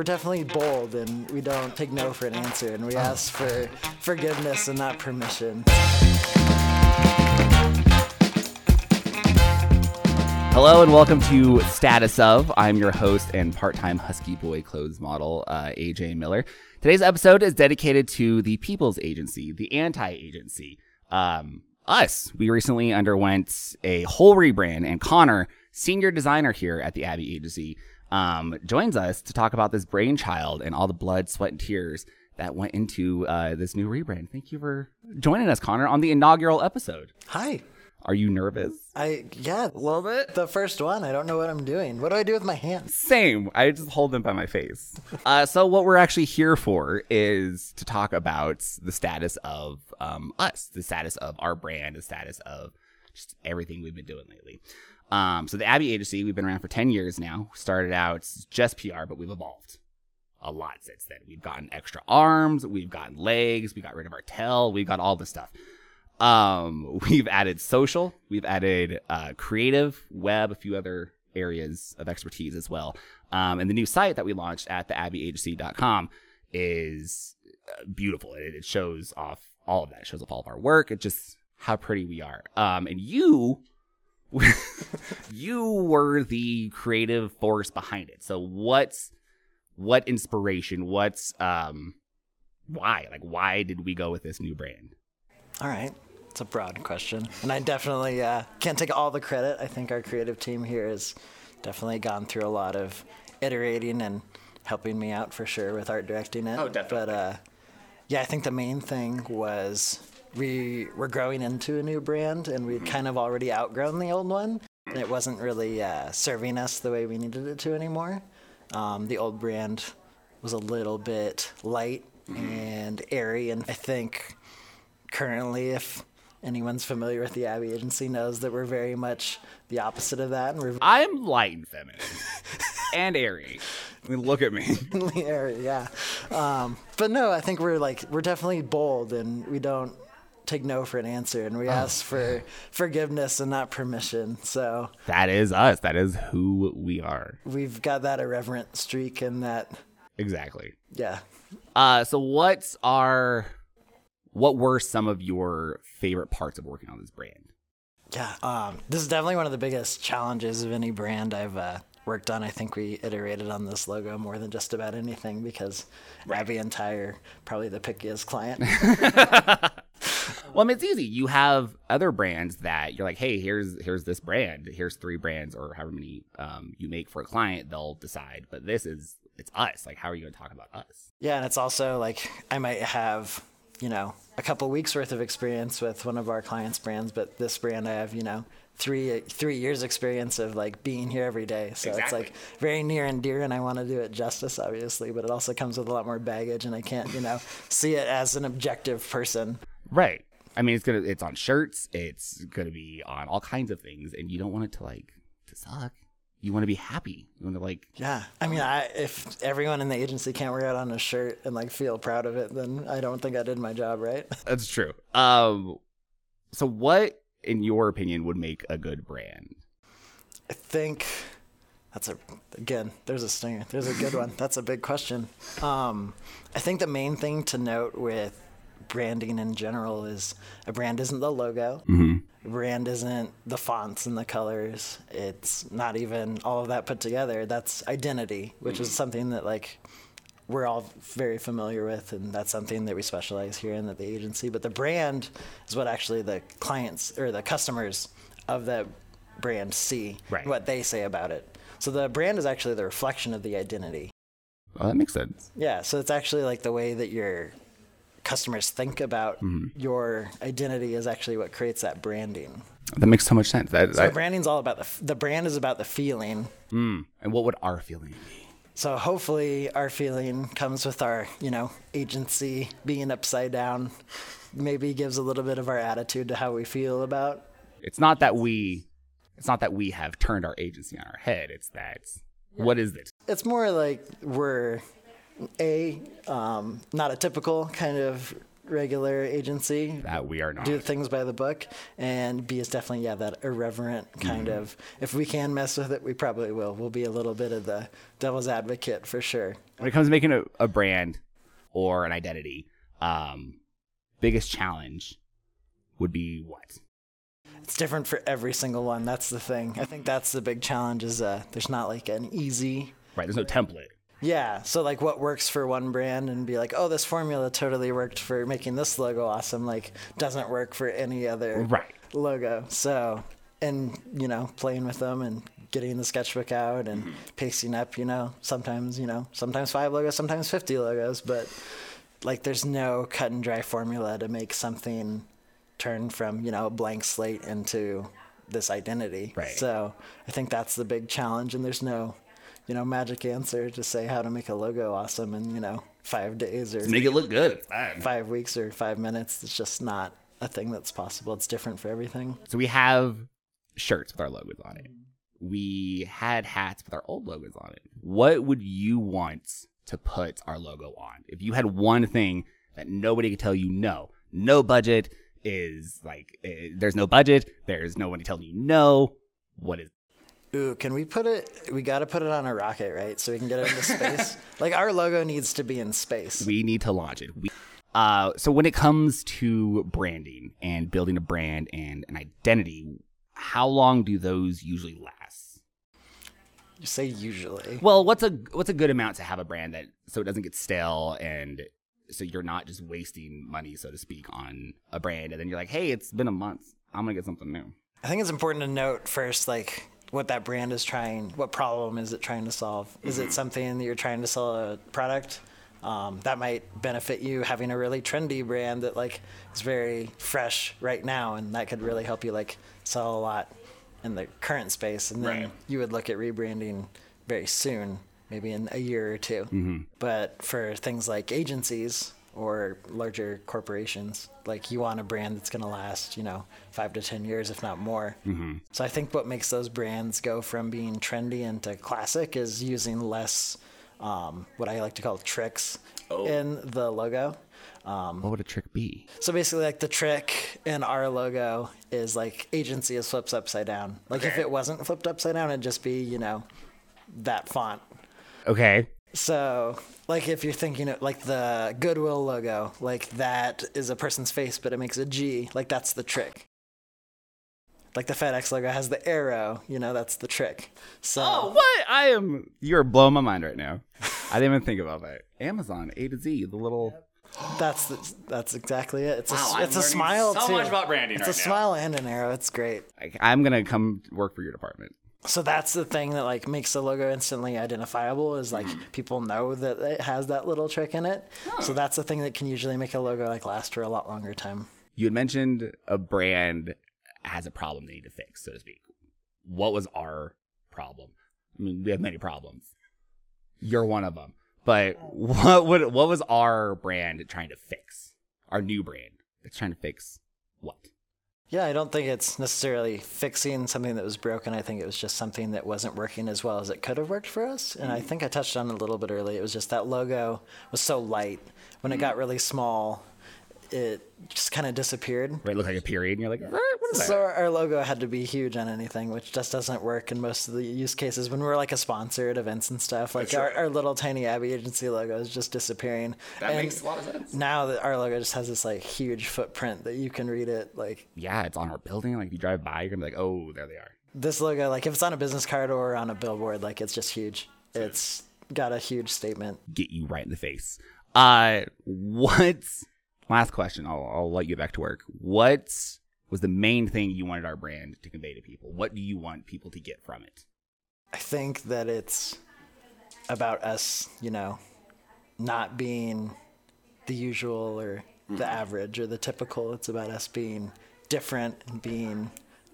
We're definitely bold and we don't take no for an answer and we ask for forgiveness and not permission. Hello and welcome to Status of. I'm your host and part-time Husky Boy clothes model, uh, AJ Miller. Today's episode is dedicated to the People's Agency, the anti-agency, um, us. We recently underwent a whole rebrand, and Connor, senior designer here at the Abbi Agency, um, joins us to talk about this brainchild and all the blood, sweat, and tears that went into uh, this new rebrand. Thank you for joining us, Connor, on the inaugural episode. Hi. Are you nervous? I, yeah, A little bit. the first one. I don't know what I'm doing. What do I do with my hands? Same. I just hold them by my face. Uh, so what we're actually here for is to talk about the status of um, us, the status of our brand, the status of just everything we've been doing lately. Um, so the Abbi Agency, we've been around for 10 years now. Started out just PR, but we've evolved a lot since then. We've gotten extra arms, we've gotten legs, we got rid of our tail, we've got all this stuff. Um, we've added social, we've added uh, creative, web, a few other areas of expertise as well. Um, and the new site that we launched at theabbiagency.com is uh, beautiful. It, it shows off all of that. It shows off all of our work. It just how pretty we are. Um, and you, you were the creative force behind it. So what's what inspiration? What's um, why? Like, why did we go with this new brand? All right. It's a broad question. And I definitely uh, can't take all the credit. I think our creative team here has definitely gone through a lot of iterating and helping me out for sure with art directing it. Oh, definitely. But uh, yeah, I think the main thing was we were growing into a new brand and we'd kind of already outgrown the old one. And it wasn't really uh, serving us the way we needed it to anymore. Um, the old brand was a little bit light and airy, and I think currently, if anyone's familiar with the Abbi Agency, knows that we're very much the opposite of that, and we're I'm light and feminine and airy. I mean, look at me. airy, yeah. Um, but no, I think we're like we're definitely bold, and we don't take no for an answer, and we ask for forgiveness and not permission. So That is us. That is who we are. we've got that irreverent streak, and that Exactly. yeah. Uh, so what's our, what were some of your favorite parts of working on this brand? Yeah, um, this is definitely one of the biggest challenges of any brand I've uh, worked on. I think we iterated on this logo more than just about anything because Abbi and Ty are probably the pickiest client. Well, I mean, it's easy. You have other brands that you're like, hey, here's here's this brand. Here's three brands, or however many um, you make for a client. They'll decide. But this is it's us. Like, how are you going to talk about us? yeah, and it's also like I might have, you know, a couple weeks worth of experience with one of our clients' brands, but this brand I have, you know, three three years experience of like being here every day. So Exactly. it's like very near and dear, and I want to do it justice, obviously, but it also comes with a lot more baggage, and I can't, you know, see it as an objective person. Right. I mean, it's gonna it's on shirts. It's gonna be on all kinds of things, and you don't want it to like to suck. You want to be happy. You want to like Yeah, I mean, I, if everyone in the agency can't wear it on a shirt and like feel proud of it, then I don't think I did my job right. That's true. Um, so what, in your opinion, would make a good brand? I think that's a again. There's a stinger. There's a good one. That's a big question. Um, I think the main thing to note with branding in general is a brand isn't the logo. A brand isn't the fonts and the colors. It's not even all of that put together. That's identity, which is something that like we're all very familiar with, and that's something that we specialize here in at the agency. But the brand is what actually the clients or the customers of that brand see, Right. what they say about it. So the brand is actually the reflection of the identity. Oh, that makes sense. Yeah, so it's actually like the way that your customers think about your identity is actually what creates that branding. That makes so much sense. That, So that- branding's all about the f- the brand is about the feeling. mm, and what would our feeling be? So hopefully our feeling comes with our, you know, agency being upside down. Maybe gives a little bit of our attitude to how we feel about. It's not that we, it's not that we have turned our agency on our head. It's that what is it? It's more like we're a um, not a typical kind of regular agency. That we are not. Do things by the book, and B is definitely yeah that irreverent kind Mm-hmm. of. If we can mess with it, we probably will. We'll be a little bit of the devil's advocate for sure. when it comes to making a, a brand or an identity, um, biggest challenge would be what? It's different for every single one. That's the thing. I think that's the big challenge. Is uh, there's not like an easy Right. There's no template. Yeah, so like what works for one brand and be like, oh, this formula totally worked for making this logo awesome, like doesn't work for any other Right. logo. So, and you know, playing with them and getting the sketchbook out and Mm-hmm. pasting up, you know, sometimes, you know, sometimes five logos, sometimes 50 logos, but like there's no cut and dry formula to make something turn from, you know, a blank slate into this identity. Right. So I think that's the big challenge and there's no, you know, magic answer to say how to make a logo awesome in, you know, five days or Make it look good. It's fine. five weeks or five minutes. It's just not a thing that's possible. It's different for everything. So we have shirts with our logos on it. We had hats with our old logos on it. What would you want to put our logo on? If you had one thing that nobody could tell you no, no budget is like, eh, there's no budget, there's nobody telling you no. What is Ooh, can we put it? We got to put it on a rocket, right? So we can get it into space. like our logo needs to be in space. we need to launch it. We, uh, so when it comes to branding and building a brand and an identity, how long do those usually last? You say usually. Well, what's a what's a good amount to have a brand that so it doesn't get stale and so you're not just wasting money, so to speak, on a brand, and then you're like, hey, it's been a month, I'm gonna get something new. I think it's important to note first, like what that brand is trying. What problem is it trying to solve? Is it something that you're trying to sell a product? Um, that might benefit you having a really trendy brand that like is very fresh right now, and that could really help you like sell a lot in the current space. And then Right. you would look at rebranding very soon, maybe in a year or 2 But for things like agencies or larger corporations, like you want a brand that's going to last, you know, five to 10 years, if not more. Mm-hmm. So I think what makes those brands go from being trendy into classic is using less, um, what I like to call tricks in the logo. What would a trick be? So basically, like the trick in our logo is like agency is flipped upside down. Like if it wasn't flipped upside down, it'd just be, you know, that font. Okay, So, like, if you're thinking of like the Goodwill logo, like that is a person's face, but it makes a G. Like that's the trick. Like the FedEx logo has the arrow. You know, that's the trick. So, Oh, what? I am. You're blowing my mind right now. I didn't even think about that. Amazon A to Z, the little. that's the, that's exactly it. It's Wow, a I'm it's a smile so too. much about branding It's right a now. smile and an arrow. It's great. Like, I'm gonna come work for your department. So that's the thing that like makes the logo instantly identifiable is like mm-hmm. people know that it has that little trick in it. So that's the thing that can usually make a logo like last for a lot longer time. You had mentioned a brand has a problem they need to fix, so to speak. What was our problem? I mean, we have many problems. You're one of them. But what would what was our brand trying to fix? Our new brand that's trying to fix what? Yeah, I don't think it's necessarily fixing something that was broken. I think it was just something that wasn't working as well as it could have worked for us. And I think I touched on it a little bit earlier. It was just that logo was so light. When it got really small, it just kind of disappeared. Right, look like a period, and you're like, "Eh, So our, our logo had to be huge on anything, which just doesn't work in most of the use cases. When we're like a sponsor at events and stuff, like our, our little tiny Abbi agency logo is just disappearing. That And makes a lot of sense. Now that our logo just has this like huge footprint that you can read it, like Yeah, it's on our building. Like if you drive by, you're gonna be like, oh, there they are. this logo, like if it's on a business card or on a billboard, like it's just huge. It's got a huge statement. Get you right in the face. Uh, what's Last question. I'll I'll let you back to work. What was the main thing you wanted our brand to convey to people? What do you want people to get from it? I think that it's about us, you know, not being the usual or the mm. average or the typical. It's about us being different and being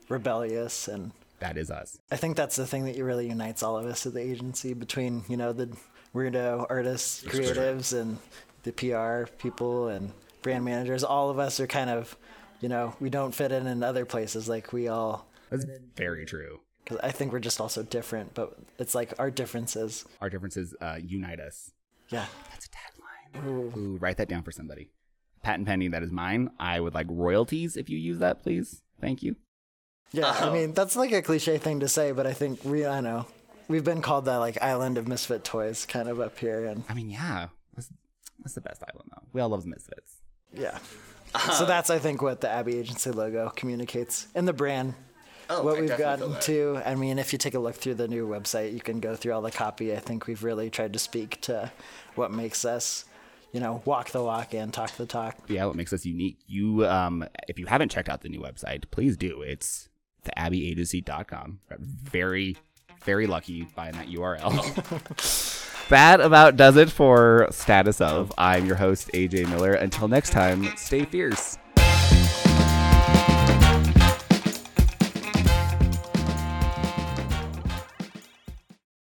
rebellious. And That is us. I think that's the thing that really unites all of us at the agency between, you know, the weirdo artists, creatives, and the PR people and brand managers. All of us are kind of, you know, we don't fit in in other places. Like we all, That's very true. because I think we're just also different, but it's like our differences. Our differences uh, unite us. Yeah. That's a tagline. Ooh, write that down for somebody. patent pending. That is mine. I would like royalties if you use that, please. Thank you. Yeah, Oh. I mean that's like a cliche thing to say, but I think we I know we've been called that like island of misfit toys kind of up here, and I mean, yeah, that's, that's the best island though. We all love the Misfits. yeah. So that's I think what the Abbi Agency logo communicates and the brand. Oh, what we've gotten to, I mean, if you take a look through the new website, you can go through all the copy. I think we've really tried to speak to what makes us, you know, walk the walk and talk the talk. Yeah, what makes us unique. You, um, if you haven't checked out the new website, please do. It's theabbiagency.com. Very, very lucky buying that URL. that about does it for Status of. I'm your host, AJ Miller. Until next time, stay fierce.